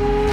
Música